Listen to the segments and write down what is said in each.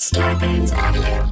Scarpins Avenue.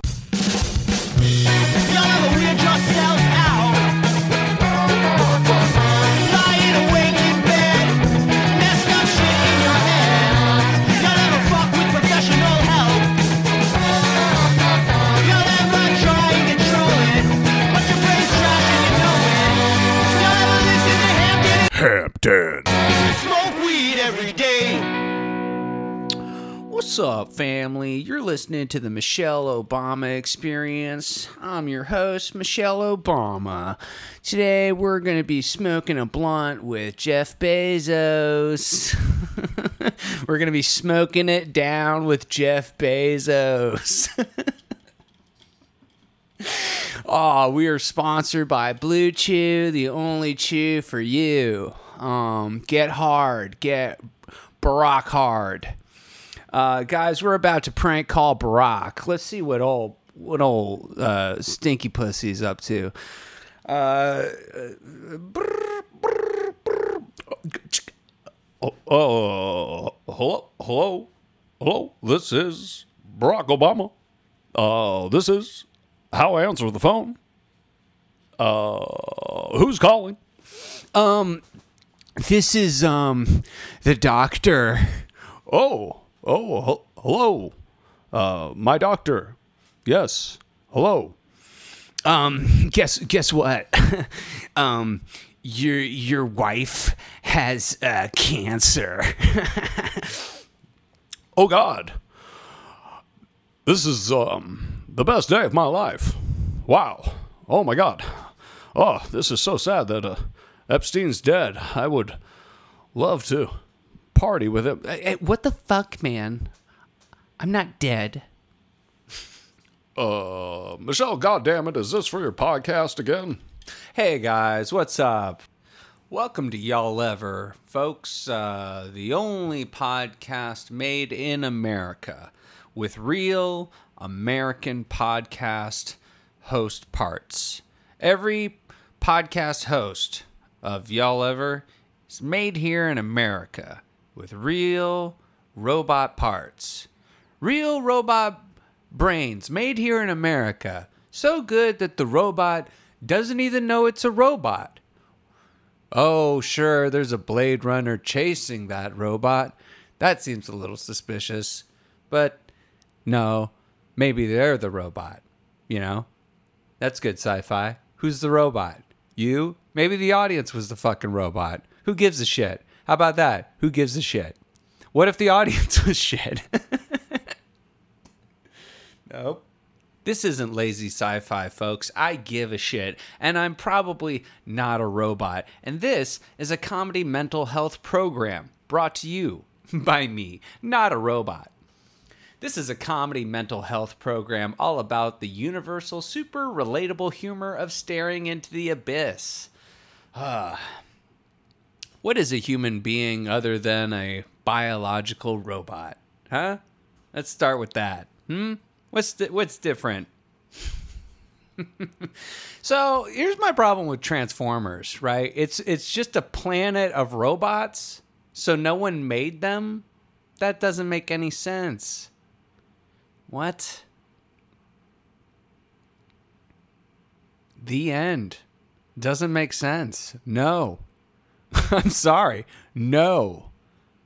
What's up, family? You're listening to the Michelle Obama Experience. I'm your host, Michelle Obama. Today, we're going to be smoking a blunt with Jeff Bezos. we're going to be smoking it down with Jeff Bezos. Oh, we are sponsored by Blue Chew, the only chew for you. Um, get hard, get Barack hard. Uh, guys, we're about to prank call Barack. Let's see what old what old uh, stinky pussy's up to. Uh, brr, brr, brr. Oh, uh, hello, hello, hello. This is Barack Obama. Uh, this is how I answer the phone. Uh, who's calling? Um, This is um the doctor. Oh, oh, hel- hello. Uh, my doctor. Yes. Hello. Um, guess guess what? um, your your wife has uh, cancer. Oh God. This is um the best day of my life. Wow. Oh my God. Oh, this is so sad that uh, Epstein's dead. I would love to party with him. Hey, what the fuck, man? I'm not dead. Uh, Michelle, goddamn it, is this for your podcast again? Hey guys, what's up? Welcome to Y'all Ever, folks. Uh, the only podcast made in America with real American podcast host parts. Every podcast host of Y'all Ever is made here in America with real robot parts. Real robot brains made here in America. So good that the robot doesn't even know it's a robot. Oh, sure, there's a Blade Runner chasing that robot. That seems a little suspicious. But no, maybe they're the robot. You know? That's good sci fi. Who's the robot? You? Maybe the audience was the fucking robot. Who gives a shit? How about that? Who gives a shit? What if the audience was shit? nope. This isn't lazy sci fi, folks. I give a shit, and I'm probably not a robot. And this is a comedy mental health program brought to you by me, not a robot. This is a comedy mental health program all about the universal, super relatable humor of staring into the abyss. Ah. What is a human being other than a biological robot? Huh? Let's start with that. Hmm? What's di- what's different? so, here's my problem with Transformers, right? It's it's just a planet of robots, so no one made them. That doesn't make any sense. What? The end. Doesn't make sense. No. I'm sorry. No.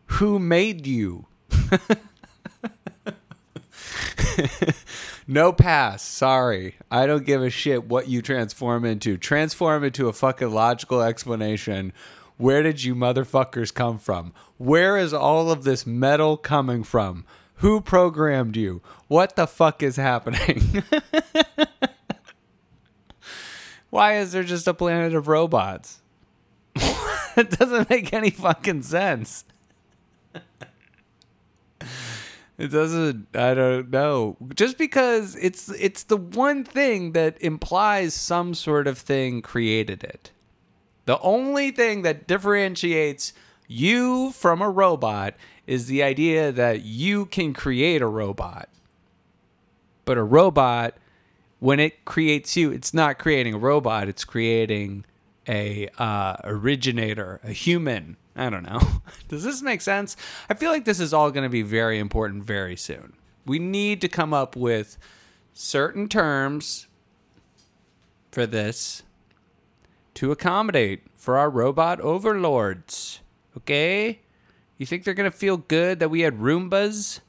Who made you? no pass. Sorry. I don't give a shit what you transform into. Transform into a fucking logical explanation. Where did you motherfuckers come from? Where is all of this metal coming from? Who programmed you? What the fuck is happening? Why is there just a planet of robots? It doesn't make any fucking sense. It doesn't I don't know. Just because it's it's the one thing that implies some sort of thing created it. The only thing that differentiates you from a robot is the idea that you can create a robot. But a robot when it creates you, it's not creating a robot, it's creating a uh, originator, a human. I don't know. Does this make sense? I feel like this is all going to be very important very soon. We need to come up with certain terms for this to accommodate for our robot overlords. Okay? You think they're going to feel good that we had Roombas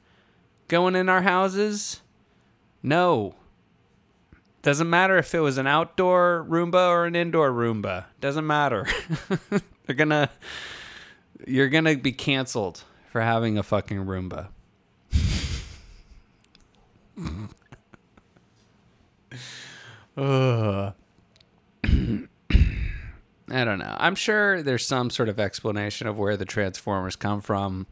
going in our houses? No. Doesn't matter if it was an outdoor Roomba or an indoor Roomba. Doesn't matter. they're to you're to be canceled for having a fucking Roomba. I don't know. I'm sure there's some sort of explanation of where the Transformers come from.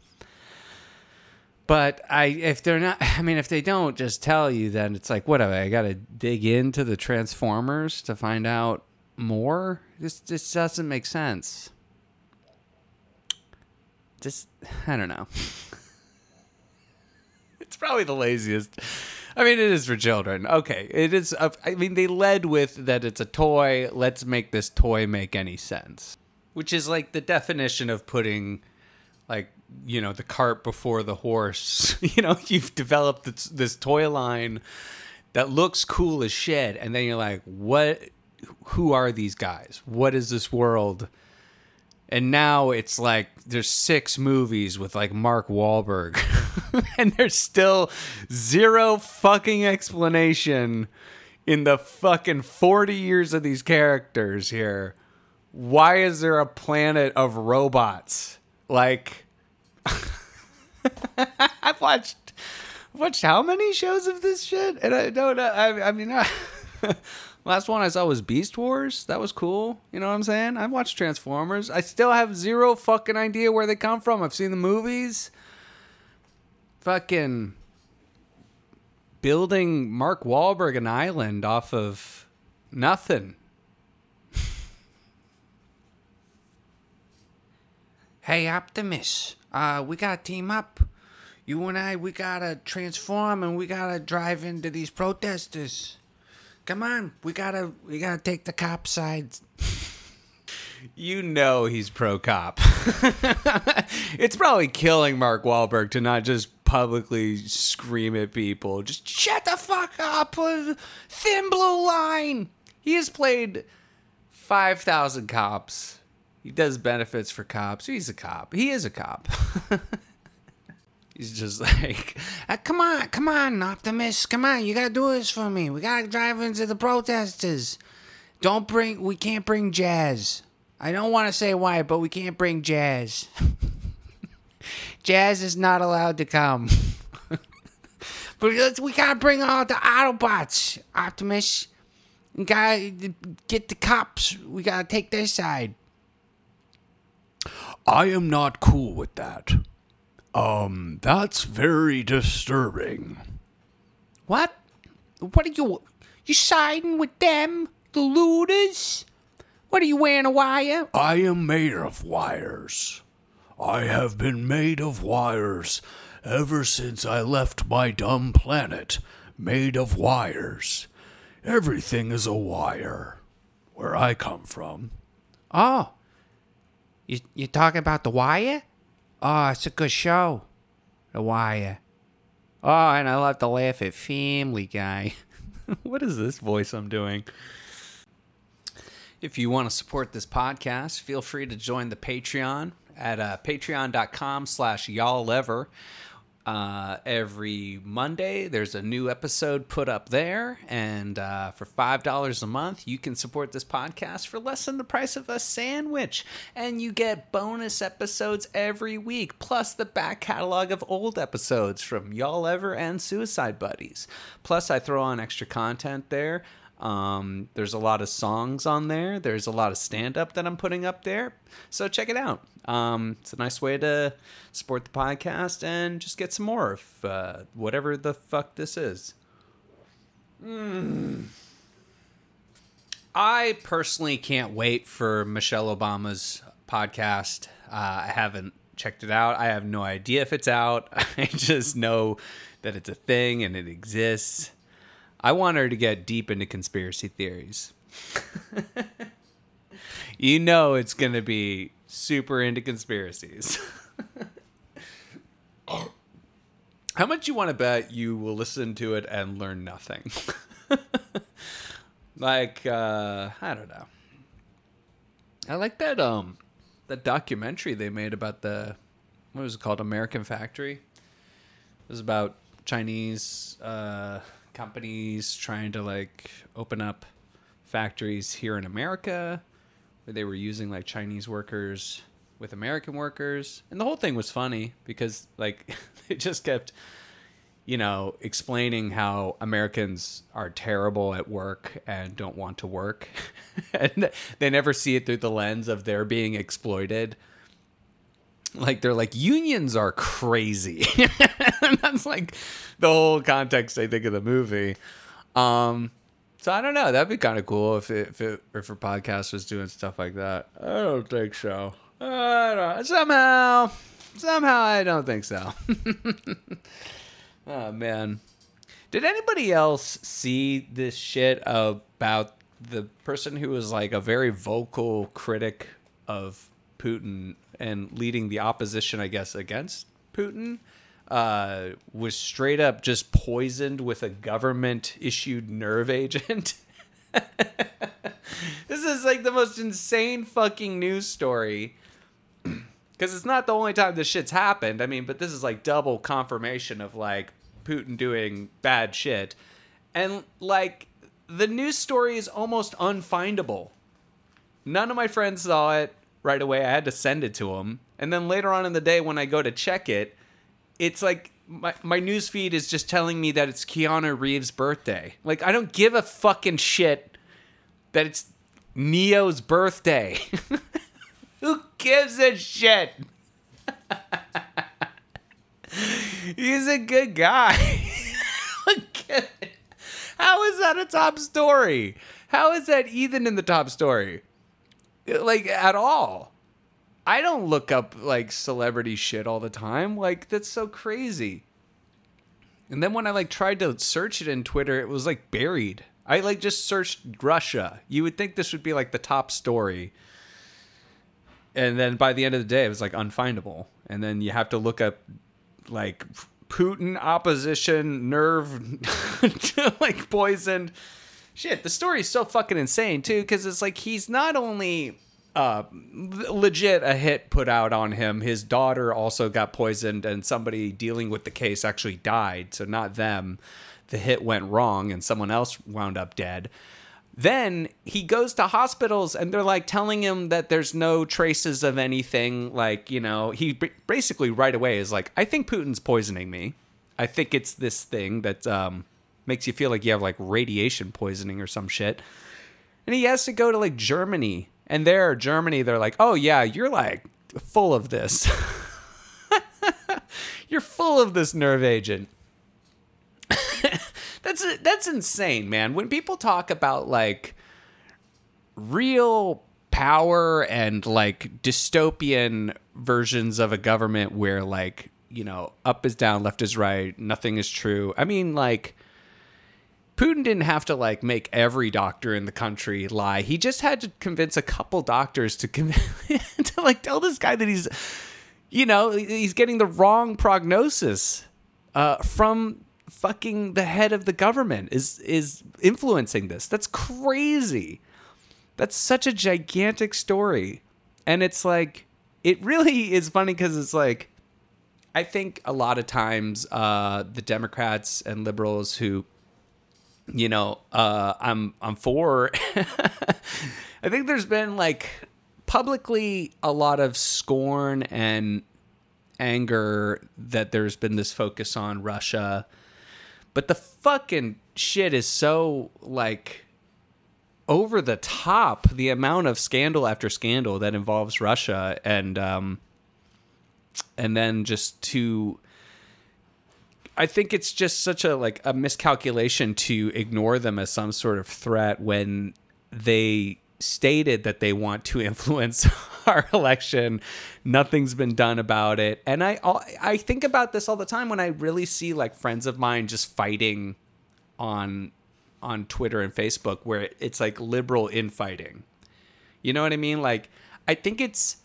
But I if they're not I mean if they don't just tell you then it's like whatever, I got to dig into the Transformers to find out more. This this doesn't make sense. Just I don't know. it's probably the laziest. I mean, it is for children. Okay, it is. A, I mean, they led with that it's a toy. Let's make this toy make any sense, which is like the definition of putting, like you know, the cart before the horse. you know, you've developed this, this toy line that looks cool as shit, and then you're like, what? Who are these guys? What is this world? and now it's like there's six movies with like Mark Wahlberg, and there's still zero fucking explanation in the fucking 40 years of these characters here. Why is there a planet of robots? Like, I've watched watched how many shows of this shit, and I don't. know. I, I mean. Last one I saw was Beast Wars. That was cool. You know what I'm saying? I've watched Transformers. I still have zero fucking idea where they come from. I've seen the movies. Fucking building Mark Wahlberg an island off of nothing. hey, Optimus. Uh, we gotta team up. You and I, we gotta transform and we gotta drive into these protesters. Come on, we gotta we gotta take the cop side. you know he's pro cop. it's probably killing Mark Wahlberg to not just publicly scream at people. Just shut the fuck up. Thin blue line. He has played five thousand cops. He does benefits for cops. He's a cop. He is a cop. He's just like, "Ah, come on, come on, Optimus, come on, you gotta do this for me. We gotta drive into the protesters. Don't bring, we can't bring jazz. I don't want to say why, but we can't bring jazz. jazz is not allowed to come. but we gotta bring all the Autobots, Optimus. We gotta get the cops. We gotta take their side. I am not cool with that. Um, that's very disturbing. What? What are you? You siding with them, the looters? What are you wearing a wire? I am made of wires. I have been made of wires ever since I left my dumb planet, made of wires. Everything is a wire. Where I come from. Oh, you you talking about the wire? Oh, it's a good show, The Wire. Oh, and I love to laugh at Family Guy. what is this voice I'm doing? If you want to support this podcast, feel free to join the Patreon at uh, patreon.com slash y'all ever. Uh, every Monday, there's a new episode put up there. And uh, for $5 a month, you can support this podcast for less than the price of a sandwich. And you get bonus episodes every week, plus the back catalog of old episodes from Y'all Ever and Suicide Buddies. Plus, I throw on extra content there. Um, there's a lot of songs on there. There's a lot of stand up that I'm putting up there. So check it out. Um, it's a nice way to support the podcast and just get some more of uh, whatever the fuck this is. Mm. I personally can't wait for Michelle Obama's podcast. Uh, I haven't checked it out. I have no idea if it's out. I just know that it's a thing and it exists. I want her to get deep into conspiracy theories. you know it's going to be super into conspiracies. How much you want to bet you will listen to it and learn nothing? like uh I don't know. I like that um that documentary they made about the what was it called American Factory. It was about Chinese uh companies trying to like open up factories here in America where they were using like Chinese workers with American workers. And the whole thing was funny because like they just kept you know, explaining how Americans are terrible at work and don't want to work. and they never see it through the lens of they're being exploited. Like they're like unions are crazy. and that's like the whole context I think of the movie. Um so I don't know. That'd be kind of cool if it, if it, if a podcast was doing stuff like that. I don't think so. I don't, somehow, somehow I don't think so. Oh man. Did anybody else see this shit about the person who was like a very vocal critic of Putin and leading the opposition, I guess, against Putin? Uh, was straight up just poisoned with a government issued nerve agent. this is like the most insane fucking news story because it's not the only time this shit's happened. I mean, but this is like double confirmation of like Putin doing bad shit, and like the news story is almost unfindable. None of my friends saw it right away. I had to send it to him. and then later on in the day when I go to check it, it's like my my news feed is just telling me that it's Keanu Reeves' birthday. Like I don't give a fucking shit that it's Neo's birthday. Who gives a shit? He's a good guy. How is that a top story? How is that even in the top story? Like at all. I don't look up like celebrity shit all the time. Like that's so crazy. And then when I like tried to search it in Twitter, it was like buried. I like just searched Russia. You would think this would be like the top story. And then by the end of the day, it was like unfindable. And then you have to look up like Putin opposition nerve like poisoned. Shit, the story is so fucking insane too because it's like he's not only uh legit a hit put out on him his daughter also got poisoned and somebody dealing with the case actually died so not them the hit went wrong and someone else wound up dead then he goes to hospitals and they're like telling him that there's no traces of anything. Like, you know, he basically right away is like, I think Putin's poisoning me. I think it's this thing that um, makes you feel like you have like radiation poisoning or some shit. And he has to go to like Germany. And there, Germany, they're like, oh, yeah, you're like full of this. you're full of this nerve agent. that's that's insane, man. When people talk about like real power and like dystopian versions of a government where like, you know, up is down, left is right, nothing is true. I mean, like Putin didn't have to like make every doctor in the country lie. He just had to convince a couple doctors to to like tell this guy that he's you know, he's getting the wrong prognosis uh, from fucking the head of the government is is influencing this. That's crazy. That's such a gigantic story. And it's like it really is funny cuz it's like I think a lot of times uh the Democrats and liberals who you know, uh I'm I'm for I think there's been like publicly a lot of scorn and anger that there's been this focus on Russia but the fucking shit is so like over the top. The amount of scandal after scandal that involves Russia and um, and then just to. I think it's just such a like a miscalculation to ignore them as some sort of threat when they stated that they want to influence our election. Nothing's been done about it. And I I think about this all the time when I really see like friends of mine just fighting on on Twitter and Facebook where it's like liberal infighting. You know what I mean? Like I think it's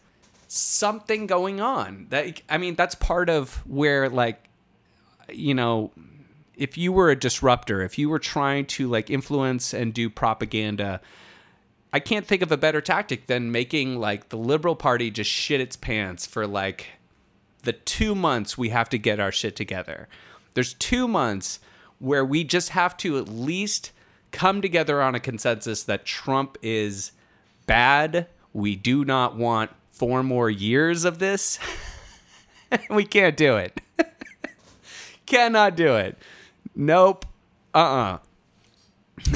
something going on. That I mean that's part of where like you know, if you were a disruptor, if you were trying to like influence and do propaganda, I can't think of a better tactic than making like the Liberal Party just shit its pants for like the two months we have to get our shit together. There's two months where we just have to at least come together on a consensus that Trump is bad. We do not want four more years of this. we can't do it. Cannot do it. Nope. Uh uh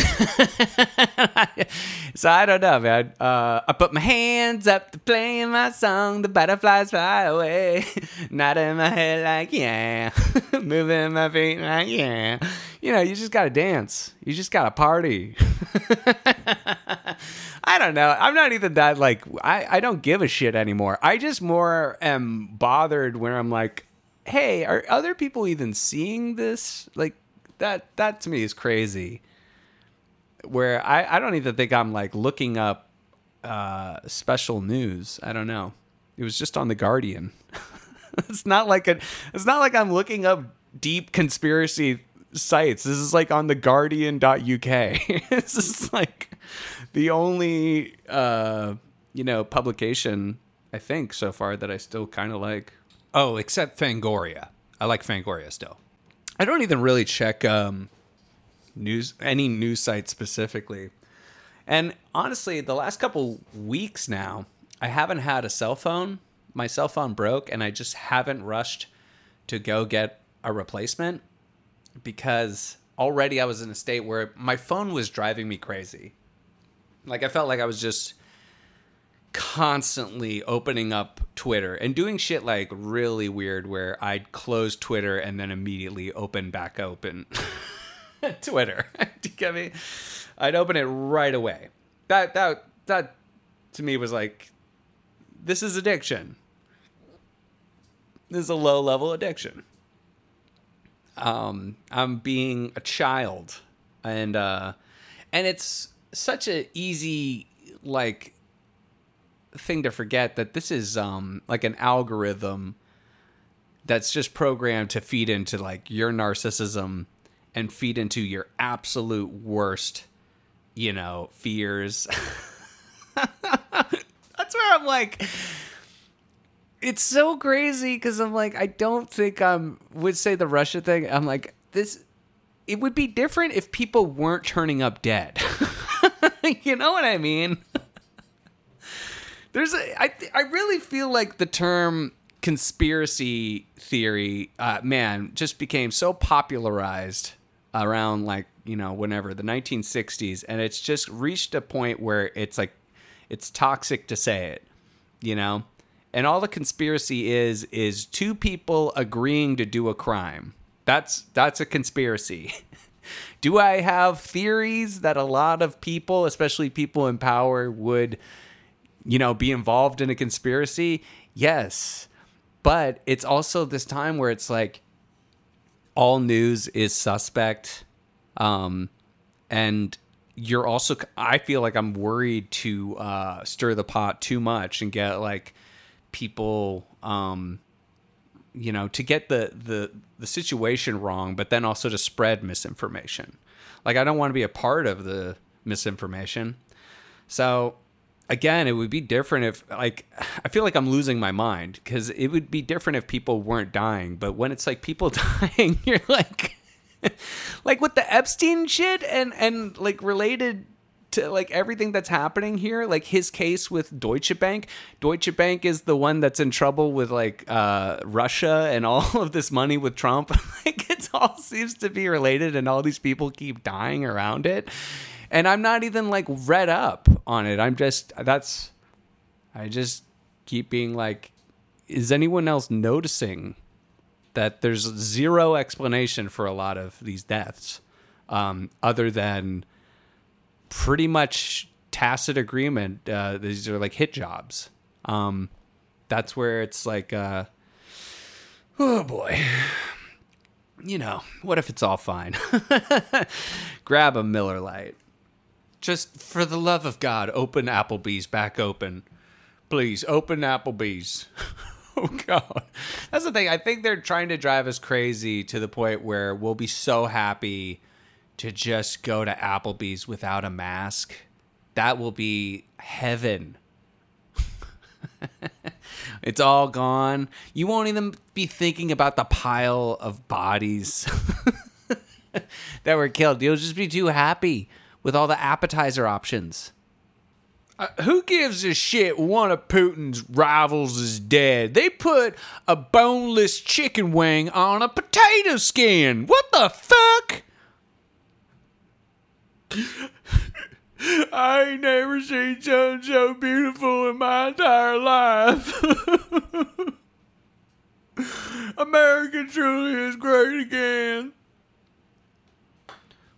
so I don't know, man. Uh, I put my hands up to playing my song. The butterflies fly away. Nodding my head like yeah, moving my feet like yeah. You know, you just gotta dance. You just gotta party. I don't know. I'm not even that like. I I don't give a shit anymore. I just more am bothered when I'm like, hey, are other people even seeing this? Like that. That to me is crazy where I, I don't even think I'm like looking up uh, special news. I don't know. It was just on the Guardian. it's not like a. It's not like I'm looking up deep conspiracy sites. This is like on the Guardian.uk. this is like the only uh, you know publication I think so far that I still kind of like. Oh, except Fangoria. I like Fangoria still. I don't even really check um, news any news site specifically. And honestly, the last couple weeks now, I haven't had a cell phone. My cell phone broke and I just haven't rushed to go get a replacement because already I was in a state where my phone was driving me crazy. Like I felt like I was just constantly opening up Twitter and doing shit like really weird where I'd close Twitter and then immediately open back open. Twitter. Do you get me? I'd open it right away. That that that to me was like, this is addiction. This is a low level addiction. Um, I'm being a child, and uh, and it's such a easy like thing to forget that this is um like an algorithm that's just programmed to feed into like your narcissism and feed into your absolute worst, you know, fears. That's where I'm like, it's so crazy because I'm like, I don't think I'm would say the Russia thing. I'm like, this, it would be different if people weren't turning up dead. you know what I mean? There's a, I, I really feel like the term conspiracy theory, uh, man, just became so popularized around like you know whenever the 1960s and it's just reached a point where it's like it's toxic to say it you know? And all the conspiracy is is two people agreeing to do a crime. That's that's a conspiracy. Do i have theories that a lot of people especially people in power would you know be involved in a conspiracy yes but it's also this time where it's like all news is suspect. Um, and you're also, I feel like I'm worried to uh, stir the pot too much and get like people, um, you know, to get the, the, the situation wrong, but then also to spread misinformation. Like, I don't want to be a part of the misinformation. So again, it would be different if like I feel like I'm losing my mind because it would be different if people weren't dying. But when it's like people dying, you're like, like with the Epstein shit and and like related to like everything that's happening here, like his case with Deutsche Bank. Deutsche Bank is the one that's in trouble with like uh, Russia and all of this money with Trump. like it all seems to be related, and all these people keep dying around it and I'm not even like read up on it. I'm just that's I just keep being like, is anyone else noticing that there's zero explanation for a lot of these deaths, um, other than pretty much tacit agreement. Uh, these are like hit jobs. Um, that's where it's like, uh, oh boy. You know, what if it's all fine? Grab a Miller Lite just for the love of God, open Applebee's back open. Please, open Applebee's. Oh god. That's the thing. I think they're trying to drive us crazy to the point where we'll be so happy to just go to Applebee's without a mask. That will be heaven. it's all gone. You won't even be thinking about the pile of bodies that were killed. You'll just be too happy with all the appetizer options. Uh, who gives a shit one of Putin's rivals is dead? They put a boneless chicken wing on a potato skin. What the fuck? I ain't never seen something so beautiful in my entire life. America truly is great again.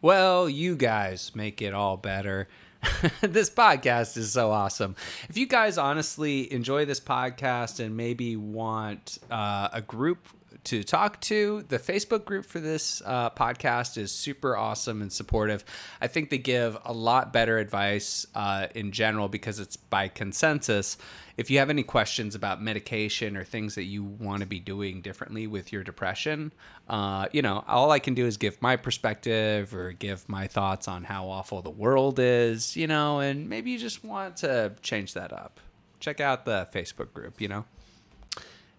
Well, you guys make it all better. this podcast is so awesome. If you guys honestly enjoy this podcast and maybe want uh, a group to talk to, the Facebook group for this uh, podcast is super awesome and supportive. I think they give a lot better advice uh, in general because it's by consensus. If you have any questions about medication or things that you want to be doing differently with your depression, uh, you know, all I can do is give my perspective or give my thoughts on how awful the world is, you know, and maybe you just want to change that up. Check out the Facebook group, you know.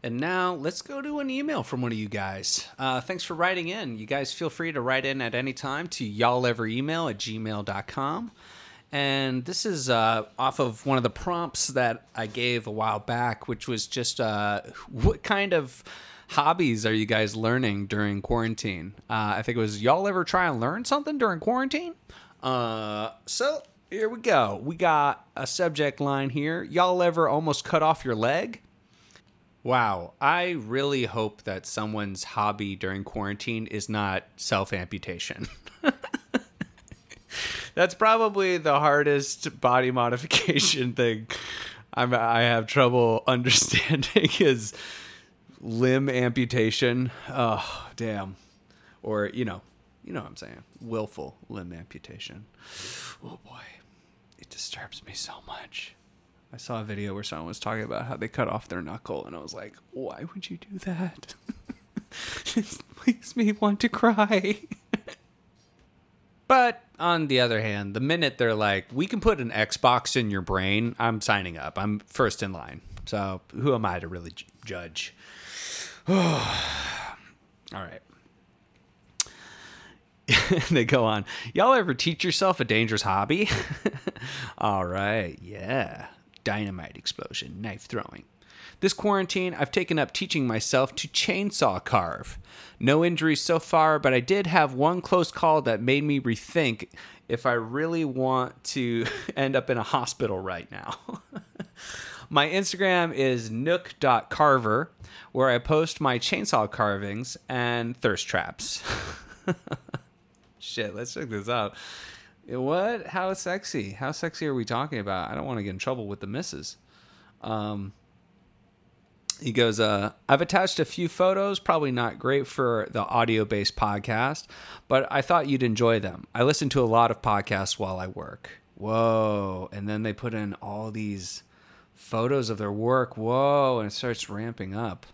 And now let's go to an email from one of you guys. Uh, thanks for writing in. You guys feel free to write in at any time to y'all ever email at gmail.com. And this is uh, off of one of the prompts that I gave a while back, which was just uh, what kind of hobbies are you guys learning during quarantine? Uh, I think it was y'all ever try and learn something during quarantine? Uh, so here we go. We got a subject line here. Y'all ever almost cut off your leg? Wow, I really hope that someone's hobby during quarantine is not self amputation. That's probably the hardest body modification thing I'm, I have trouble understanding is limb amputation. Oh, damn. Or, you know, you know what I'm saying. Willful limb amputation. Oh boy. It disturbs me so much. I saw a video where someone was talking about how they cut off their knuckle, and I was like, why would you do that? it makes me want to cry. but on the other hand, the minute they're like, we can put an Xbox in your brain, I'm signing up. I'm first in line. So who am I to really j- judge? All right. they go on. Y'all ever teach yourself a dangerous hobby? All right. Yeah. Dynamite explosion, knife throwing. This quarantine, I've taken up teaching myself to chainsaw carve. No injuries so far, but I did have one close call that made me rethink if I really want to end up in a hospital right now. my Instagram is nook.carver, where I post my chainsaw carvings and thirst traps. Shit, let's check this out. What? How sexy? How sexy are we talking about? I don't want to get in trouble with the misses. Um, he goes, uh, I've attached a few photos, probably not great for the audio based podcast, but I thought you'd enjoy them. I listen to a lot of podcasts while I work. Whoa. And then they put in all these photos of their work. Whoa. And it starts ramping up.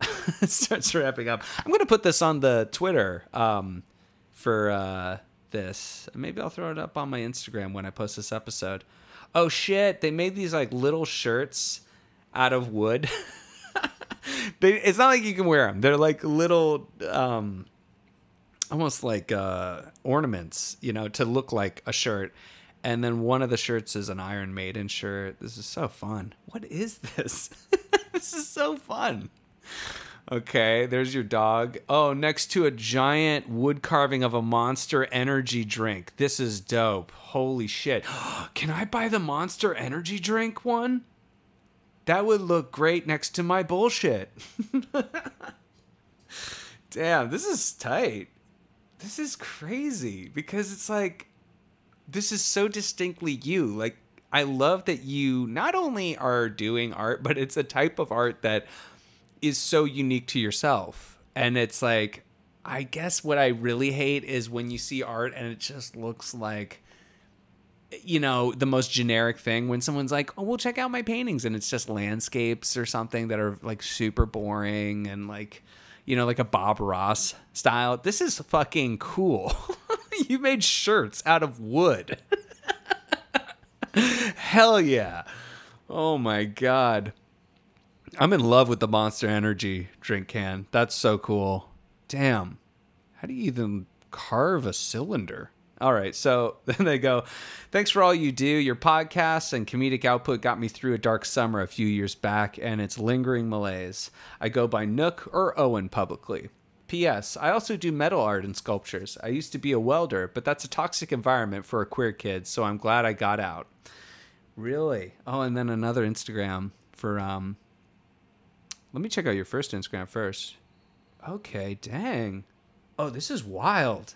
it starts ramping up. I'm going to put this on the Twitter um, for uh, this. Maybe I'll throw it up on my Instagram when I post this episode. Oh shit, they made these like little shirts out of wood. they, it's not like you can wear them. They're like little, um, almost like uh, ornaments, you know, to look like a shirt. And then one of the shirts is an Iron Maiden shirt. This is so fun. What is this? this is so fun. Okay, there's your dog. Oh, next to a giant wood carving of a monster energy drink. This is dope. Holy shit. Can I buy the monster energy drink one? That would look great next to my bullshit. Damn, this is tight. This is crazy because it's like this is so distinctly you. Like I love that you not only are doing art, but it's a type of art that is so unique to yourself. And it's like I guess what I really hate is when you see art and it just looks like you know, the most generic thing when someone's like, "Oh, well, check out my paintings," and it's just landscapes or something that are like super boring and like, you know, like a Bob Ross style. This is fucking cool. you made shirts out of wood. Hell yeah. Oh my god. I'm in love with the Monster Energy drink can. That's so cool. Damn. How do you even carve a cylinder? All right, so then they go, Thanks for all you do. Your podcasts and comedic output got me through a dark summer a few years back, and it's lingering malaise. I go by Nook or Owen publicly. P.S. I also do metal art and sculptures. I used to be a welder, but that's a toxic environment for a queer kid, so I'm glad I got out. Really? Oh, and then another Instagram for um Let me check out your first Instagram first. Okay, dang. Oh, this is wild.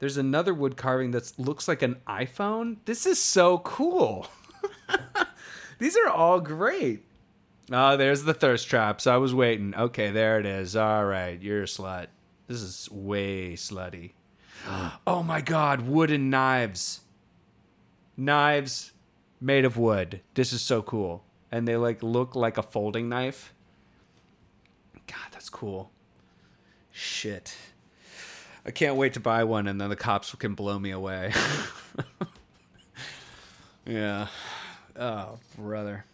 There's another wood carving that looks like an iPhone. This is so cool. These are all great. Oh, there's the thirst traps. I was waiting. Okay, there it is. All right, you're a slut. This is way slutty. Oh my god, wooden knives. Knives made of wood. This is so cool. And they like look like a folding knife. God, that's cool. Shit. I can't wait to buy one and then the cops can blow me away. yeah. Oh, brother.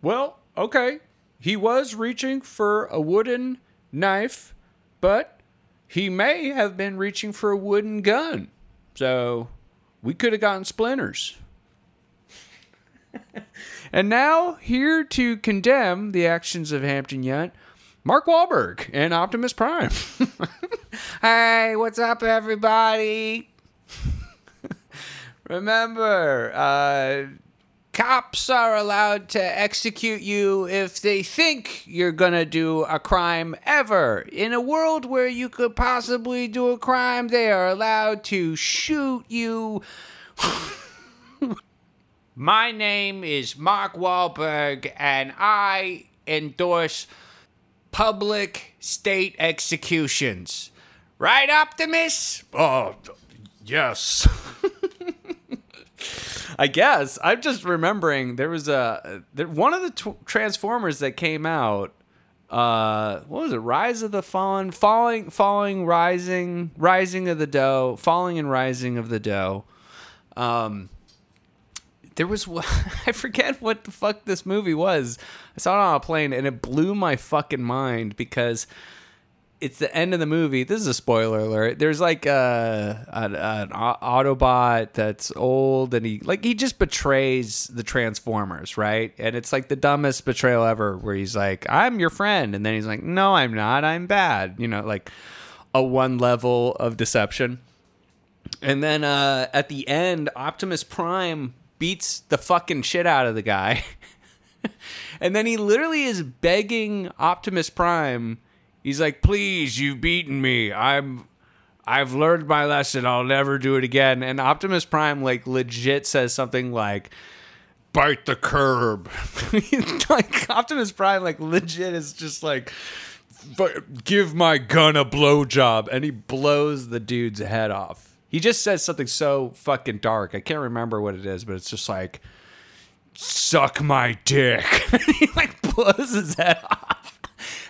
Well, okay. He was reaching for a wooden knife, but he may have been reaching for a wooden gun. So we could have gotten splinters. and now, here to condemn the actions of Hampton Yount, Mark Wahlberg and Optimus Prime. hey, what's up, everybody? Remember, uh, cops are allowed to execute you if they think you're gonna do a crime ever. In a world where you could possibly do a crime, they are allowed to shoot you. My name is Mark Wahlberg, and I endorse public state executions. Right, Optimus? Oh, yes. I guess I'm just remembering there was a there, one of the tw- Transformers that came out. Uh, what was it? Rise of the Fallen, falling, falling, rising, rising of the dough, falling and rising of the dough. Um, there was I forget what the fuck this movie was. I saw it on a plane and it blew my fucking mind because it's the end of the movie. This is a spoiler alert. There's like a, an, an Autobot that's old, and he like he just betrays the Transformers, right? And it's like the dumbest betrayal ever, where he's like, "I'm your friend," and then he's like, "No, I'm not. I'm bad." You know, like a one level of deception. And then uh, at the end, Optimus Prime beats the fucking shit out of the guy. and then he literally is begging Optimus Prime. He's like, "Please, you've beaten me. I'm I've learned my lesson. I'll never do it again." And Optimus Prime like legit says something like Bite the curb. like Optimus Prime like legit is just like give my gun a blowjob. and he blows the dude's head off. He just says something so fucking dark. I can't remember what it is, but it's just like Suck my dick. he like blows his head off.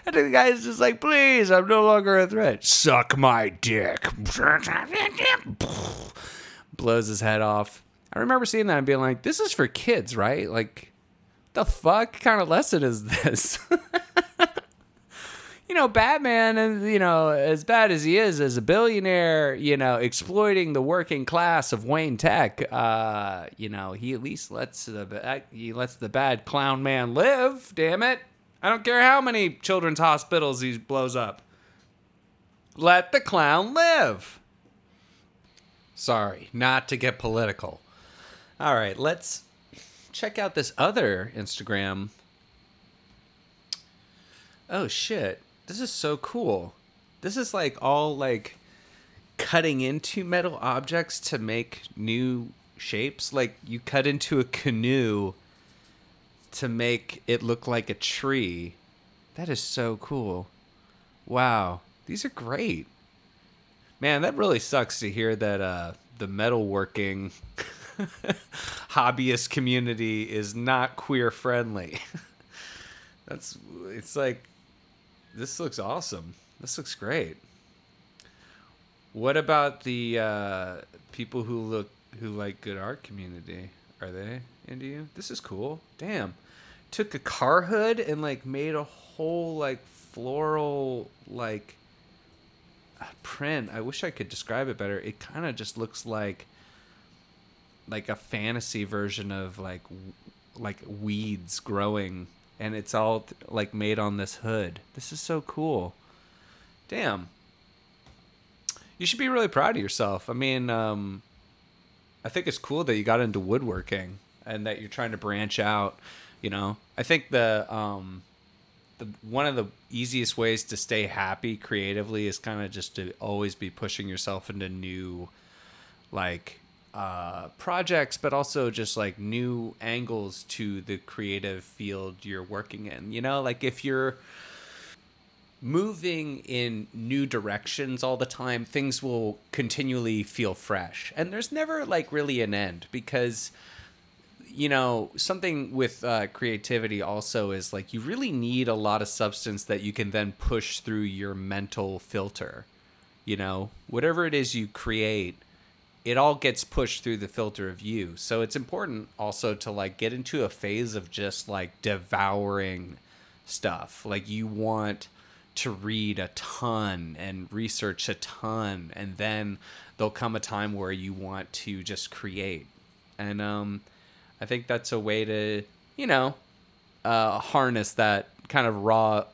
And the guy's just like, please, I'm no longer a threat. Suck my dick. Blows his head off. I remember seeing that and being like, this is for kids, right? Like, the fuck kind of lesson is this? You know, Batman, and you know, as bad as he is as a billionaire, you know, exploiting the working class of Wayne Tech, uh, you know, he at least lets the he lets the bad clown man live. Damn it! I don't care how many children's hospitals he blows up. Let the clown live. Sorry, not to get political. All right, let's check out this other Instagram. Oh shit. This is so cool. This is like all like cutting into metal objects to make new shapes. Like you cut into a canoe to make it look like a tree. That is so cool. Wow. These are great. Man, that really sucks to hear that uh the metalworking hobbyist community is not queer friendly. That's it's like this looks awesome. This looks great. What about the uh, people who look who like good art community? Are they into you? This is cool. Damn. Took a car hood and like made a whole like floral like print. I wish I could describe it better. It kind of just looks like like a fantasy version of like like weeds growing and it's all like made on this hood. This is so cool. Damn. You should be really proud of yourself. I mean, um I think it's cool that you got into woodworking and that you're trying to branch out, you know. I think the um the one of the easiest ways to stay happy creatively is kind of just to always be pushing yourself into new like uh projects but also just like new angles to the creative field you're working in you know? Like if you're moving in new directions all the time things will continually feel fresh. And there's never like really an end because you know something with uh, creativity also is like you really need a lot of substance that you can then push through your mental filter you know? Whatever it is you create it all gets pushed through the filter of you. So it's important also to like get into a phase of just like devouring stuff. Like you want to read a ton and research a ton and then there'll come a time where you want to just create. And um I think that's a way to, you know, uh, harness that kind of raw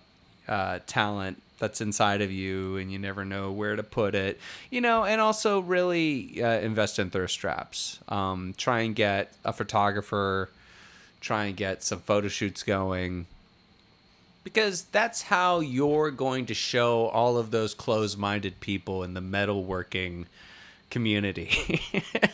uh, talent that's inside of you, and you never know where to put it, you know, and also really uh, invest in thirst traps. Um, try and get a photographer, try and get some photo shoots going. Because that's how you're going to show all of those closed minded people in the metalworking community.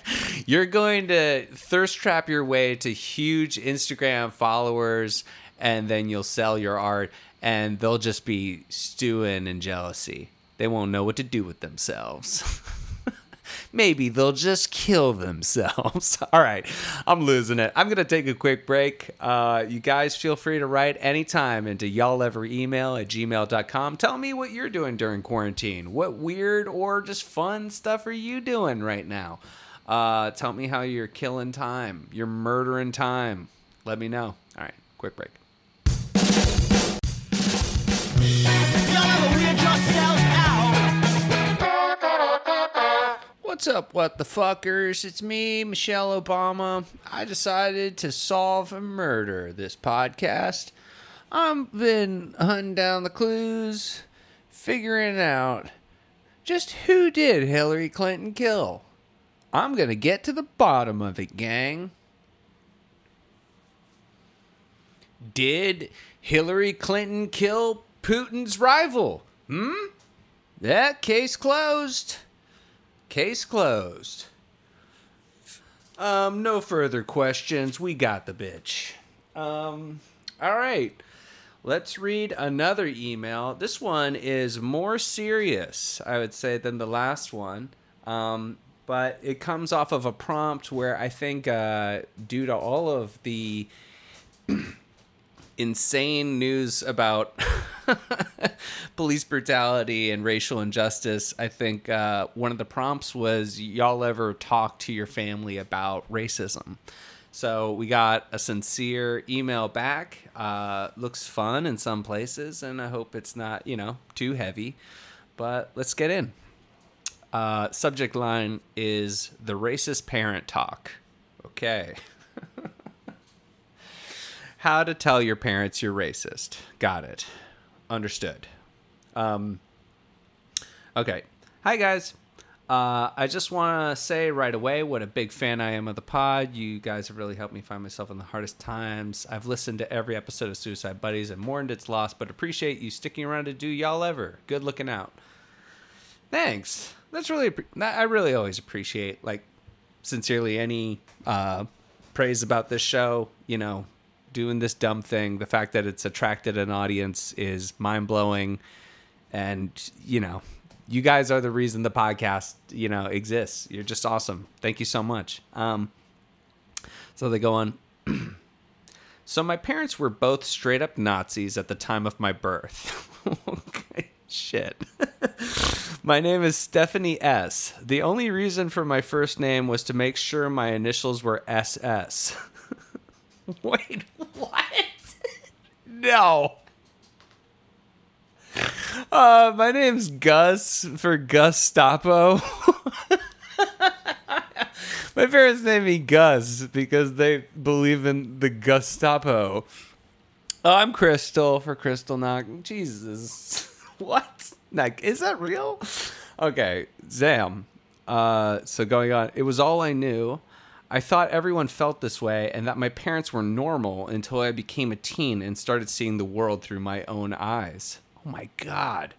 You're going to thirst trap your way to huge Instagram followers, and then you'll sell your art, and they'll just be stewing in jealousy. They won't know what to do with themselves. Maybe they'll just kill themselves. All right, I'm losing it. I'm going to take a quick break. Uh, you guys feel free to write anytime into y'all ever email at gmail.com. Tell me what you're doing during quarantine. What weird or just fun stuff are you doing right now? Uh, tell me how you're killing time, you're murdering time. Let me know. All right, quick break. What's up, what the fuckers? It's me, Michelle Obama. I decided to solve a murder this podcast. I've been hunting down the clues, figuring out just who did Hillary Clinton kill. I'm gonna get to the bottom of it, gang. Did Hillary Clinton kill Putin's rival? Hmm? That case closed. Case closed. Um, no further questions. We got the bitch. Um, all right. Let's read another email. This one is more serious, I would say, than the last one. Um, but it comes off of a prompt where I think, uh, due to all of the insane news about police brutality and racial injustice, I think uh, one of the prompts was y'all ever talk to your family about racism? So we got a sincere email back. Uh, looks fun in some places, and I hope it's not, you know, too heavy. But let's get in. Uh, subject line is the racist parent talk. Okay. How to tell your parents you're racist. Got it. Understood. Um, okay. Hi, guys. Uh, I just want to say right away what a big fan I am of the pod. You guys have really helped me find myself in the hardest times. I've listened to every episode of Suicide Buddies and mourned its loss, but appreciate you sticking around to do y'all ever. Good looking out. Thanks. That's really, I really always appreciate, like, sincerely any uh, praise about this show. You know, doing this dumb thing, the fact that it's attracted an audience is mind blowing. And, you know, you guys are the reason the podcast, you know, exists. You're just awesome. Thank you so much. Um, So they go on. so my parents were both straight up Nazis at the time of my birth. okay, shit. my name is Stephanie S. The only reason for my first name was to make sure my initials were SS. Wait, what? no. Uh, my name's Gus for Gustapo. my parents named me Gus because they believe in the Gustapo. Oh, I'm Crystal for Crystal Knock. Jesus. what? Like, is that real? Okay, Zam. Uh, so going on, it was all I knew. I thought everyone felt this way and that my parents were normal until I became a teen and started seeing the world through my own eyes. Oh my God.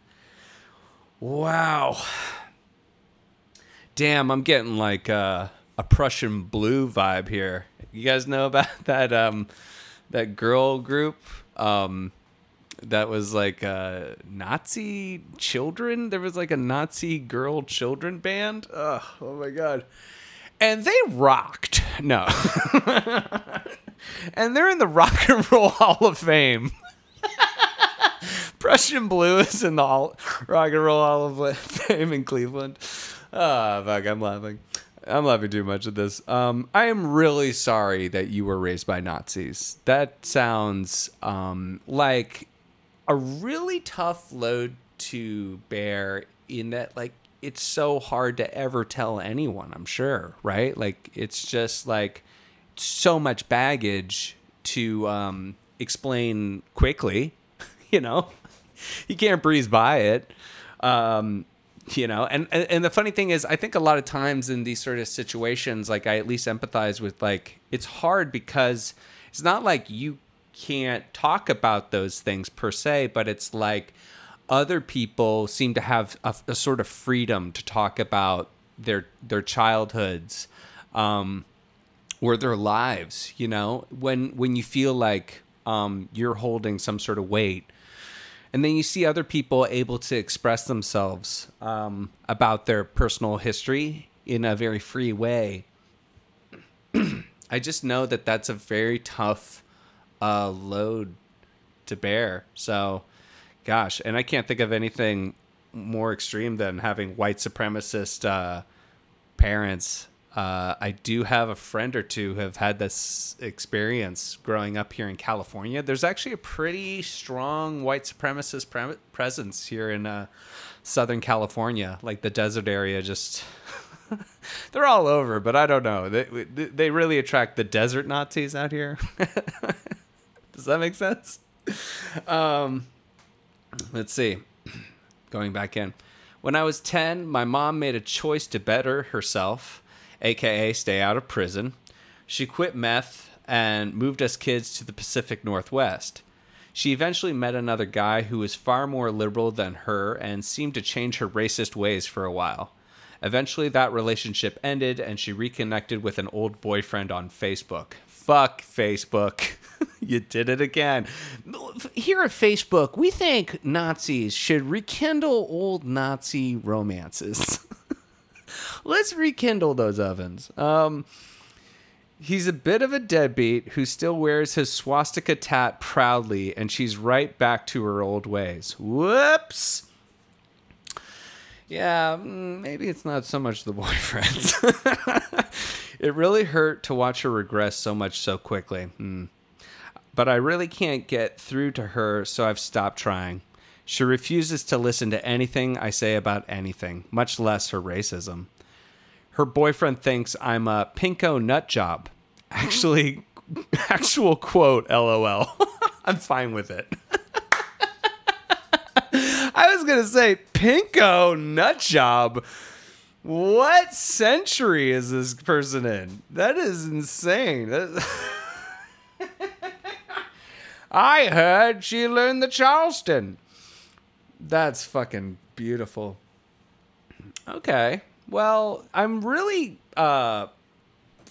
Wow. Damn, I'm getting like a Prussian blue vibe here. You guys know about that um, that girl group um, that was like Nazi children? There was like a Nazi girl children band. Ugh, oh my god and they rocked. No. and they're in the Rock and Roll Hall of Fame. Prussian Blue is in the Hall, Rock and Roll Hall of Fame in Cleveland. Oh, fuck, I'm laughing. I'm laughing too much at this. Um, I am really sorry that you were raised by Nazis. That sounds um, like a really tough load to bear in that, like, it's so hard to ever tell anyone, I'm sure, right? Like it's just like so much baggage to um, explain quickly, you know. You can't breeze by it. Um, you know, and, and and the funny thing is I think a lot of times in these sort of situations like I at least empathize with like it's hard because it's not like you can't talk about those things per se, but it's like other people seem to have a, a sort of freedom to talk about their their childhoods um, or their lives. You know, when when you feel like um, you're holding some sort of weight, and then you see other people able to express themselves um, about their personal history in a very free way. I just know that that's a very tough uh, load to bear. So Gosh, and I can't think of anything more extreme than having white supremacist uh, parents. Uh, I do have a friend or two who have had this experience growing up here in California. There's actually a pretty strong white supremacist pre- presence here in uh, Southern California, like the desert area. Just they're all over, but I don't know. They they really attract the desert Nazis out here. Does that make sense? Um, Let's see. Going back in. When I was 10, my mom made a choice to better herself, aka stay out of prison. She quit meth and moved us kids to the Pacific Northwest. She eventually met another guy who was far more liberal than her and seemed to change her racist ways for a while. Eventually, that relationship ended and she reconnected with an old boyfriend on Facebook. Fuck Facebook. you did it again. Here at Facebook, we think Nazis should rekindle old Nazi romances. Let's rekindle those ovens. Um, he's a bit of a deadbeat who still wears his swastika tat proudly, and she's right back to her old ways. Whoops. Yeah, mm, maybe it's not so much the boyfriends. it really hurt to watch her regress so much so quickly. Mm but I really can't get through to her, so I've stopped trying. She refuses to listen to anything I say about anything, much less her racism. Her boyfriend thinks I'm a pinko nut job. Actually, actual quote, lol. I'm fine with it. I was going to say, pinko nut job. What century is this person in? That is insane. That- I heard she learned the Charleston. That's fucking beautiful. Okay. Well, I'm really uh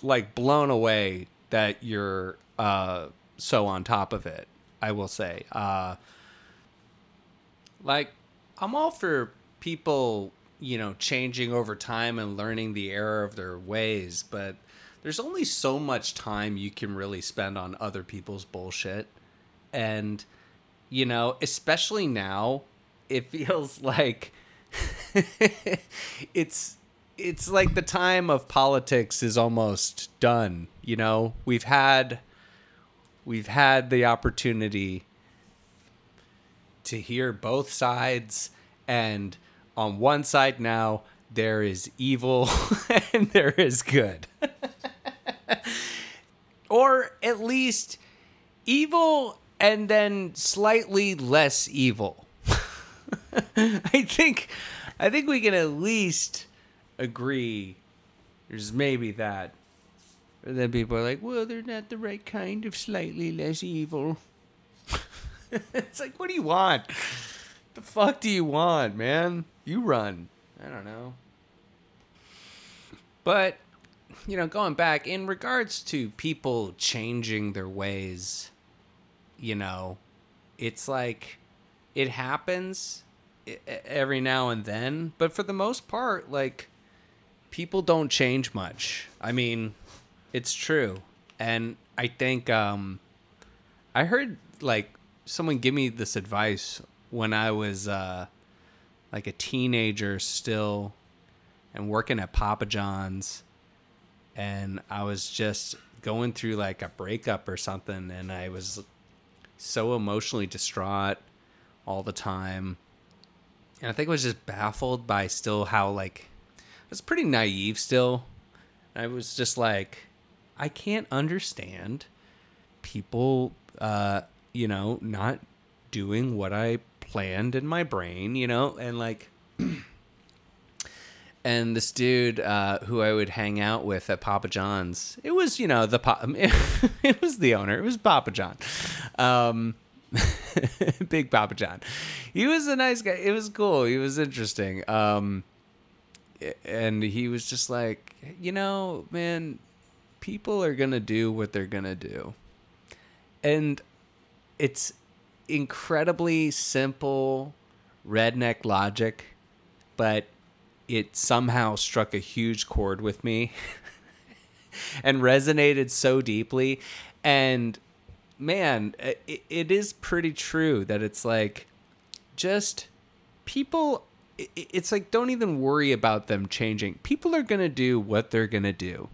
like blown away that you're uh so on top of it. I will say. Uh like I'm all for people, you know, changing over time and learning the error of their ways, but there's only so much time you can really spend on other people's bullshit. And, you know, especially now, it feels like it's it's like the time of politics is almost done, you know? We've had we've had the opportunity to hear both sides and on one side now there is evil and there is good or at least evil and then slightly less evil i think i think we can at least agree there's maybe that and then people are like well they're not the right kind of slightly less evil it's like, what do you want? The fuck do you want, man? You run. I don't know. But, you know, going back, in regards to people changing their ways, you know, it's like it happens every now and then, but for the most part, like, people don't change much. I mean, it's true. And I think, um, I heard like someone give me this advice when I was uh, like a teenager still and working at Papa John's and I was just going through like a breakup or something and I was so emotionally distraught all the time. And I think I was just baffled by still how like I was pretty naive still. I was just like I can't understand people uh you know not doing what i planned in my brain you know and like and this dude uh, who I would hang out with at Papa John's, it was you know the pa- it was the owner, it was Papa John, um, big Papa John. He was a nice guy. It was cool. He was interesting. Um, and he was just like, you know, man, people are gonna do what they're gonna do, and it's incredibly simple redneck logic, but it somehow struck a huge chord with me and resonated so deeply. And man, it, it is pretty true that it's like just people. i- i- It's like don't even worry about them changing. People are gonna do what they're gonna do.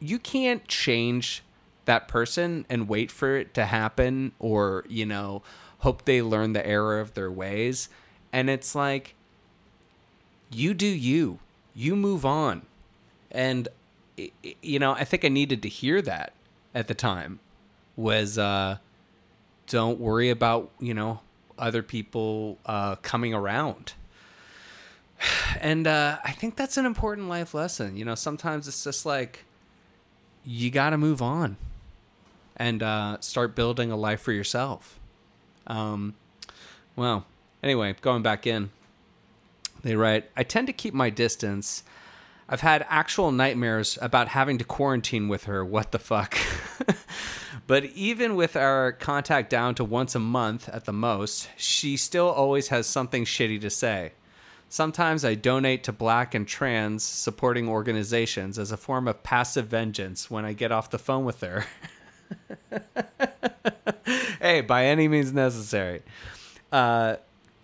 You can't change that person and wait for it to happen or, you know, hope they learn the error of their ways. And it's like, you do you. You move on. And, you know, I think I needed to hear that at the time was, uh, don't worry about, you know, other people uh, coming around. And uh, I think that's an important life lesson. You know, sometimes it's just like, you got to move on and uh, start building a life for yourself. Um, well, anyway, going back in, they write I tend to keep my distance. I've had actual nightmares about having to quarantine with her. What the fuck? but even with our contact down to once a month at the most, she still always has something shitty to say. Sometimes I donate to black and trans supporting organizations as a form of passive vengeance when I get off the phone with her. hey, by any means necessary. Uh,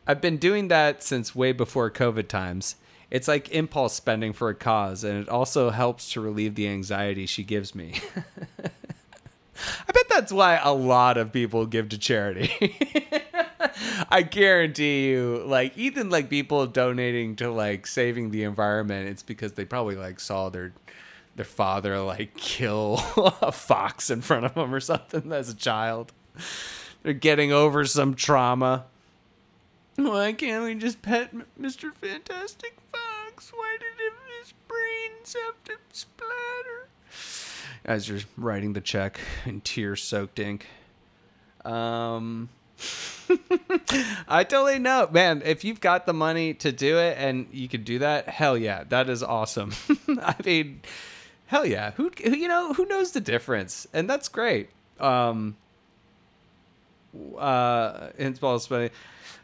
I've been doing that since way before COVID times. It's like impulse spending for a cause, and it also helps to relieve the anxiety she gives me. I bet that's why a lot of people give to charity. I guarantee you, like even like people donating to like saving the environment, it's because they probably like saw their their father like kill a fox in front of them or something as a child. They're getting over some trauma. Why can't we just pet Mr. Fantastic Fox? Why did his brains have to splatter? As you're writing the check in tear-soaked ink. Um, I totally know, man. If you've got the money to do it and you could do that, hell yeah, that is awesome. I mean, hell yeah. Who who- you know who knows the difference, and that's great. Um, uh, Insball's funny.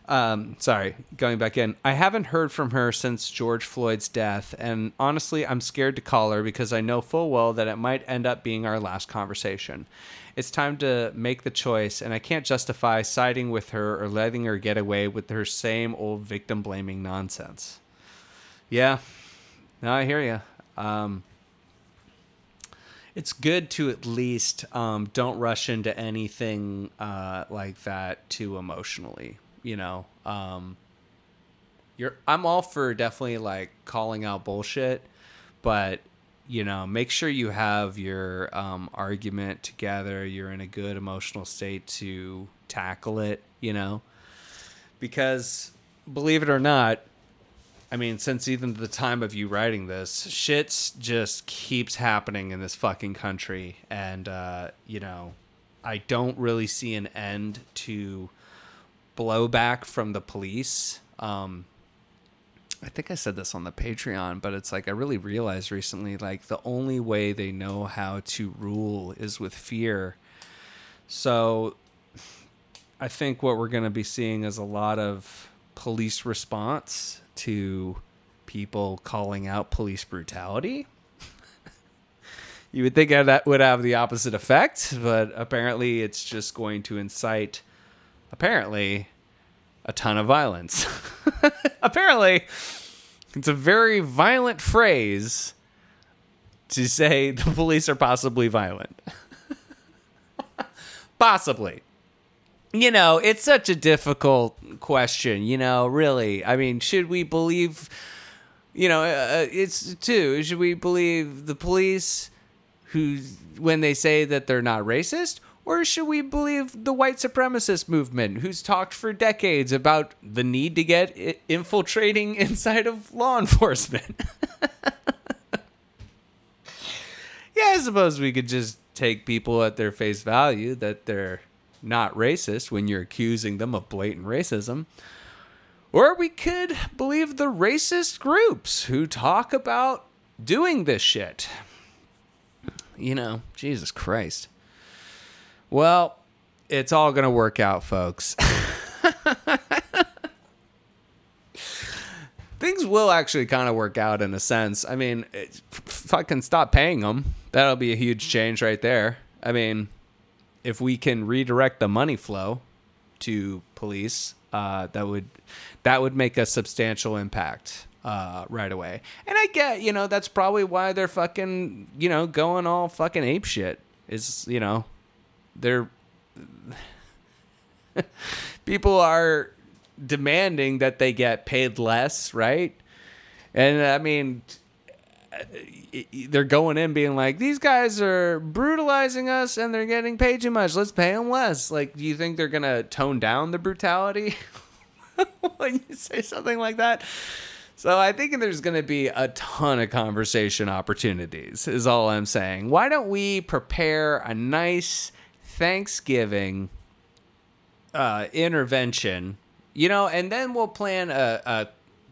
Um, sorry, going back in. I haven't heard from her since George Floyd's death, and honestly, I'm scared to call her because I know full well that it might end up being our last conversation. It's time to make the choice, and I can't justify siding with her or letting her get away with her same old victim blaming nonsense. Yeah, no, I hear you. Um, it's good to at least um, don't rush into anything uh, like that too emotionally. You know, um, you're. I'm all for definitely like calling out bullshit, but you know, make sure you have your um, argument together. You're in a good emotional state to tackle it. You know, because believe it or not, I mean, since even the time of you writing this, shit's just keeps happening in this fucking country, and uh, you know, I don't really see an end to blowback from the police. Um, I think I said this on the Patreon, but it's like I really realized recently, like the only way they know how to rule is with fear. So, I think what we're going to be seeing is a lot of police response to people calling out police brutality. you would think that would have the opposite effect, but apparently it's just going to incite, apparently, a ton of violence. apparently, it's a very violent phrase to say the police are possibly violent. possibly you know, it's such a difficult question, you know, really. I mean, should we believe, you know, uh, it's too, should we believe the police who, when they say that they're not racist? Or should we believe the white supremacist movement who's talked for decades about the need to get infiltrating inside of law enforcement? yeah, I suppose we could just take people at their face value that they're not racist when you're accusing them of blatant racism. Or we could believe the racist groups who talk about doing this shit. You know, Jesus Christ. Well, it's all going to work out, folks. Things will actually kind of work out in a sense. I mean, it, f- fucking stop paying them. That'll be a huge change right there. I mean, if we can redirect the money flow to police, uh, that would that would make a substantial impact uh, right away. And I get, you know, that's probably why they're fucking, you know, going all fucking ape shit. Is you know, they're people are demanding that they get paid less, right? And I mean, they're going in being like, these guys are brutalizing us and they're getting paid too much. Let's pay them less. Like, do you think they're to tone down the brutality when you say something like that? So I think there's to be a ton of conversation opportunities, is all I'm saying. Why don't we prepare a nice Thanksgiving uh, intervention, you know, and then we'll plan a, a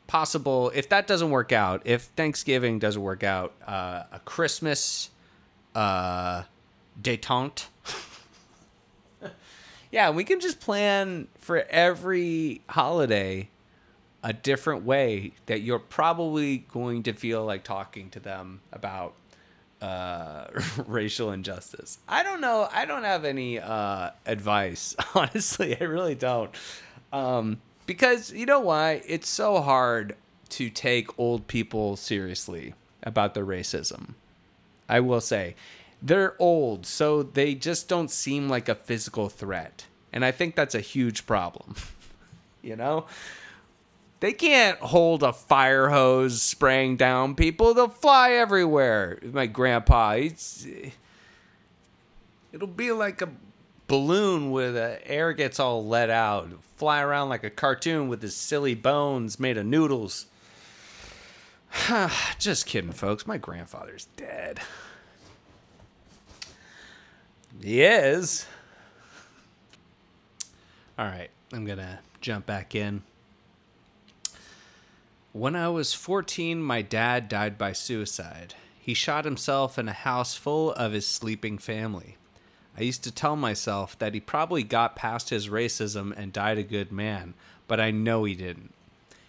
possible if that doesn't work out if thanksgiving doesn't work out uh, a christmas uh, detente yeah we can just plan for every holiday a different way that you're probably going to feel like talking to them about uh, racial injustice. I don't know. I don't have any uh, advice, honestly. I really don't. Um, because you know why? It's so hard to take old people seriously about their racism. I will say. They're old, so they just don't seem like a physical threat. And I think that's a huge problem. you know? They can't hold a fire hose spraying down people. They'll fly everywhere. My grandpa, it'll be like a balloon the air gets all let out. Fly around like a cartoon with his silly bones made of noodles. Just kidding, folks. My grandfather's dead. He is. All right, I'm going to jump back in. When I was 14, my dad died by suicide. He shot himself in a house full of his sleeping family. I used to tell myself that he probably got past his racism and died a good man, but I know he didn't.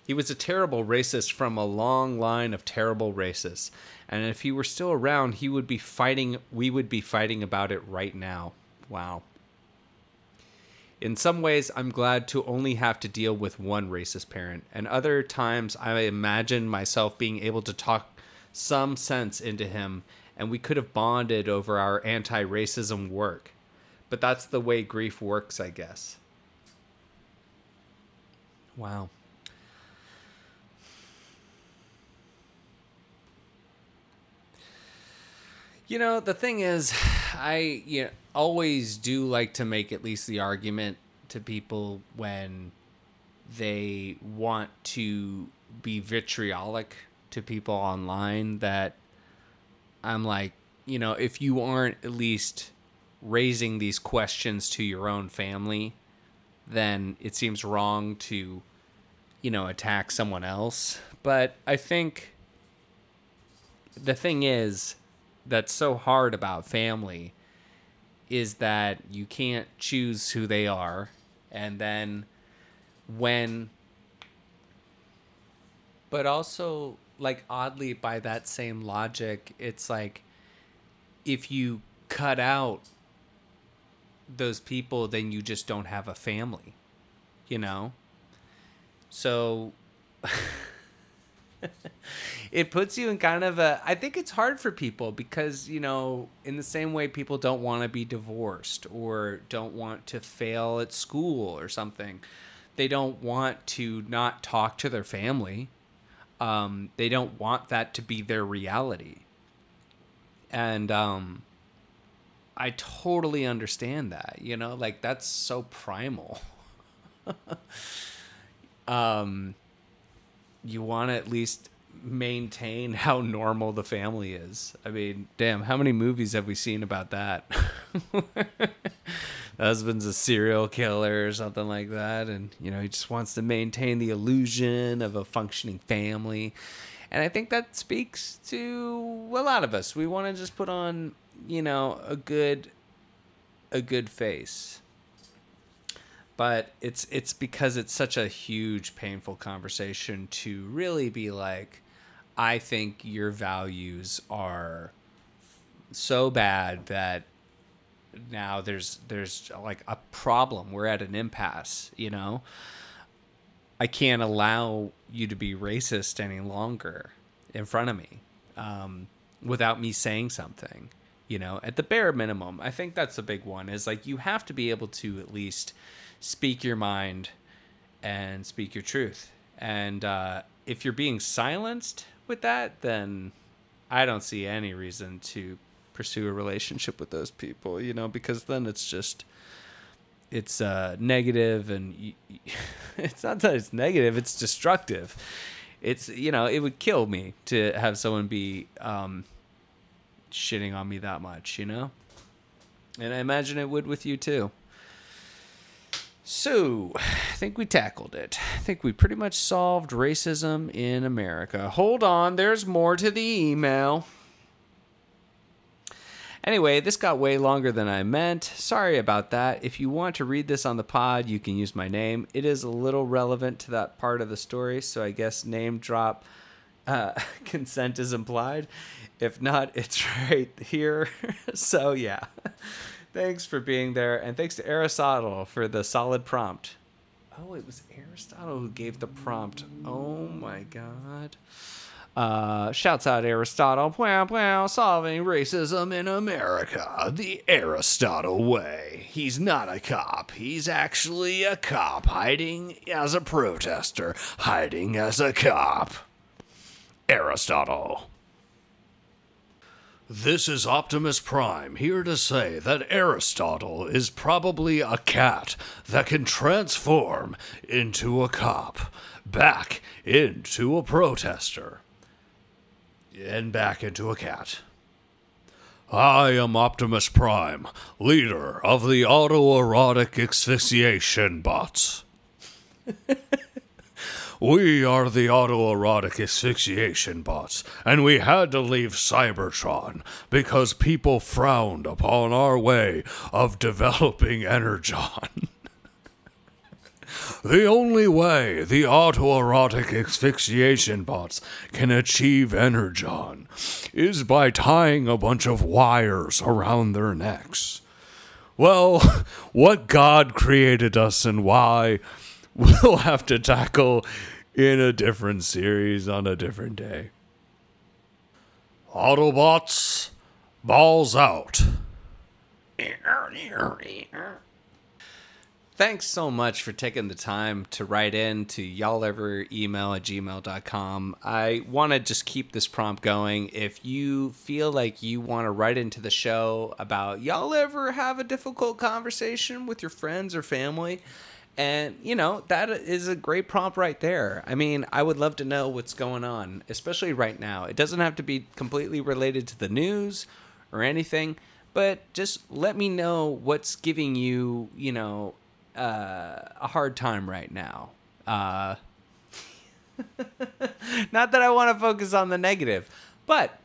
He was a terrible racist from a long line of terrible racists, and if he were still around, he would be fighting we would be fighting about it right now. Wow. In some ways, I'm glad to only have to deal with one racist parent, and other times I imagine myself being able to talk some sense into him, and we could have bonded over our anti racism work. But that's the way grief works, I guess. Wow. You know, the thing is, I you know, always do like to make at least the argument to people when they want to be vitriolic to people online that I'm like, you know, if you aren't at least raising these questions to your own family, then it seems wrong to, you know, attack someone else. But I think the thing is that's so hard about family is that you can't choose who they are and then when but also like oddly by that same logic it's like if you cut out those people then you just don't have a family you know so it puts you in kind of a I think it's hard for people because, you know, in the same way people don't want to be divorced or don't want to fail at school or something. They don't want to not talk to their family. Um, they don't want that to be their reality. And um I totally understand that, you know, like that's so primal. um you want to at least maintain how normal the family is. I mean, damn, how many movies have we seen about that? husband's a serial killer or something like that, and you know he just wants to maintain the illusion of a functioning family. And I think that speaks to a lot of us. We want to just put on, you know, a good a good face but it's it's because it's such a huge painful conversation to really be like i think your values are so bad that now there's there's like a problem. We're at an impasse you know? I can't allow you to be racist any longer in front of me um, without me saying something you know at the bare minimum. I think that's a big one is like you have to be able to at least speak your mind and speak your truth. And uh, if you're being silenced with that, then I don't see any reason to pursue a relationship with those people, you know, because then it's just it's uh, negative and it's not that it's negative, it's destructive. It's you know, it would kill me to have someone be um, shitting on me that much, you know? And I imagine it would with you too. So, I think we tackled it. I think we pretty much solved racism in America. Hold on, there's more to the email. Anyway, this got way longer than I meant. Sorry about that. If you want to read this on the pod, you can use my name. It is a little relevant to that part of the story, so I guess name drop uh, consent is implied. If not, it's right here. so, yeah. Thanks for being there, and thanks to Aristotle for the solid prompt. Oh, it was Aristotle who gave the prompt. Oh my god. Uh, shouts out Aristotle. Wow, wow, solving racism in America the Aristotle way. He's not a cop. He's actually a cop hiding as a protester, hiding as a cop. Aristotle. This is Optimus Prime here to say that Aristotle is probably a cat that can transform into a cop, back into a protester, and back into a cat. I am Optimus Prime, leader of the autoerotic asphyxiation bots. We are the autoerotic asphyxiation bots, and we had to leave Cybertron because people frowned upon our way of developing Energon. The only way the autoerotic asphyxiation bots can achieve Energon is by tying a bunch of wires around their necks. Well, what God created us and why, we'll have to tackle in a different series on a different day. Autobots, balls out. Thanks so much for taking the time to write in to y'all ever email at gmail.com. I want to just keep this prompt going. If you feel like you want to write into the show about y'all ever have a difficult conversation with your friends or family, and you know, that is a great prompt right there. I mean, I would love to know what's going on, especially right now. It doesn't have to be completely related to the news or anything, but just let me know what's giving you, you know, uh, a hard time right now. Uh, not that I want to focus on the negative, but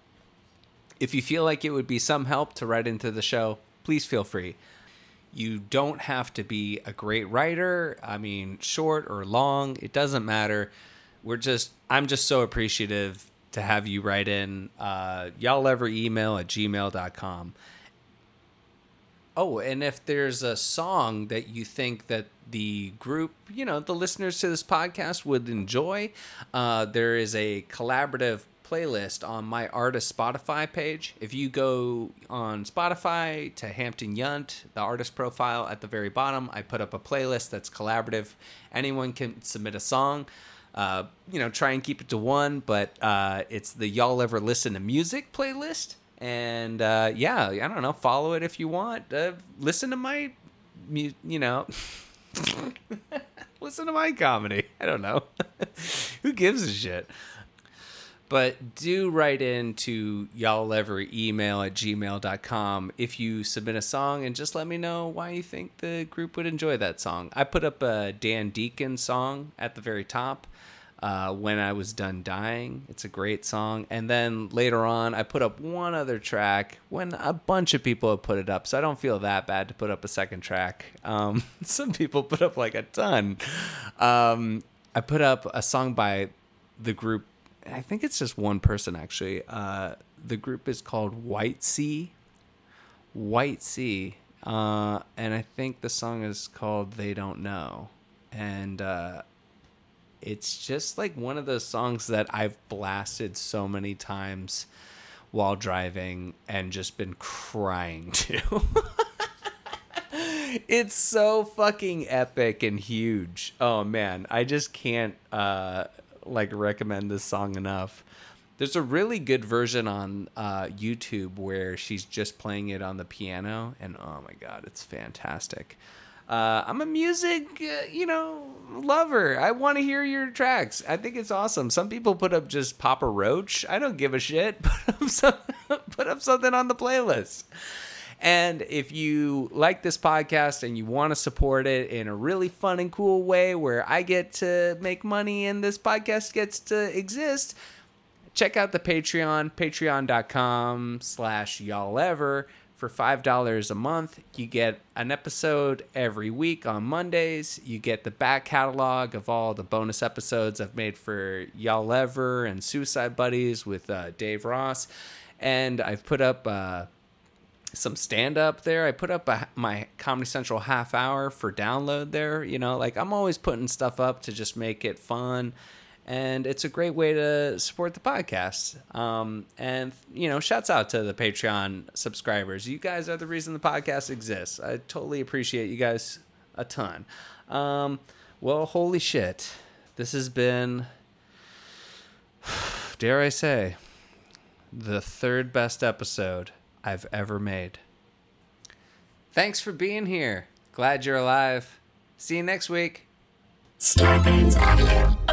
if you feel like it would be some help to write into the show, please feel free. You don't have to be a great writer. I mean, short or long, it doesn't matter. We're just, I'm just so appreciative to have you write in. Uh, y'all ever email at gmail.com. Oh, and if there's a song that you think that the group, you know, the listeners to this podcast would enjoy, uh, there is a collaborative playlist on my artist Spotify page. If you go on Spotify to Hampton Yount, the artist profile at the very bottom, I put up a playlist that's collaborative. Anyone can submit a song. Uh, you know, try and keep it to one, but uh, it's the Y'all Ever Listen to Music playlist and uh, yeah, I don't know. Follow it if you want. Uh, listen to my, you know, listen to my comedy. I don't know. Who gives a shit? But do write in to y'all ever email at gmail.com if you submit a song and just let me know why you think the group would enjoy that song. I put up a Dan Deacon song at the very top uh, when I was done dying. It's a great song. And then later on, I put up one other track when a bunch of people have put it up, so I don't feel that bad to put up a second track. Um, some people put up like a ton. Um, I put up a song by the group. I think it's just one person actually. Uh, the group is called White Sea. White Sea. Uh, and I think the song is called They Don't Know. And uh, it's just like one of those songs that I've blasted so many times while driving and just been crying to. it's so fucking epic and huge. Oh man, I just can't uh like recommend this song enough. There's a really good version on uh, YouTube where she's just playing it on the piano, and oh my god, it's fantastic. Uh, I'm a music, uh, you know, lover. I want to hear your tracks. I think it's awesome. Some people put up just Papa Roach. I don't give a shit. Put up, some, put up something on the playlist. And if you like this podcast and you want to support it in a really fun and cool way where I get to make money and this podcast gets to exist, check out the Patreon, patreon.com slash y'all ever. For $5 a month, you get an episode every week on Mondays. You get the back catalog of all the bonus episodes I've made for Y'all Ever and Suicide Buddies with uh, Dave Ross. And I've put up uh, some stand up there. I put up a, my Comedy Central half hour for download there. You know, like I'm always putting stuff up to just make it fun. And it's a great way to support the podcast. Um, and, you know, shouts out to the Patreon subscribers. You guys are the reason the podcast exists. I totally appreciate you guys a ton. Um, well, holy shit. This has been, dare I say, the third best episode I've ever made. Thanks for being here. Glad you're alive. See you next week. Starburns Audio,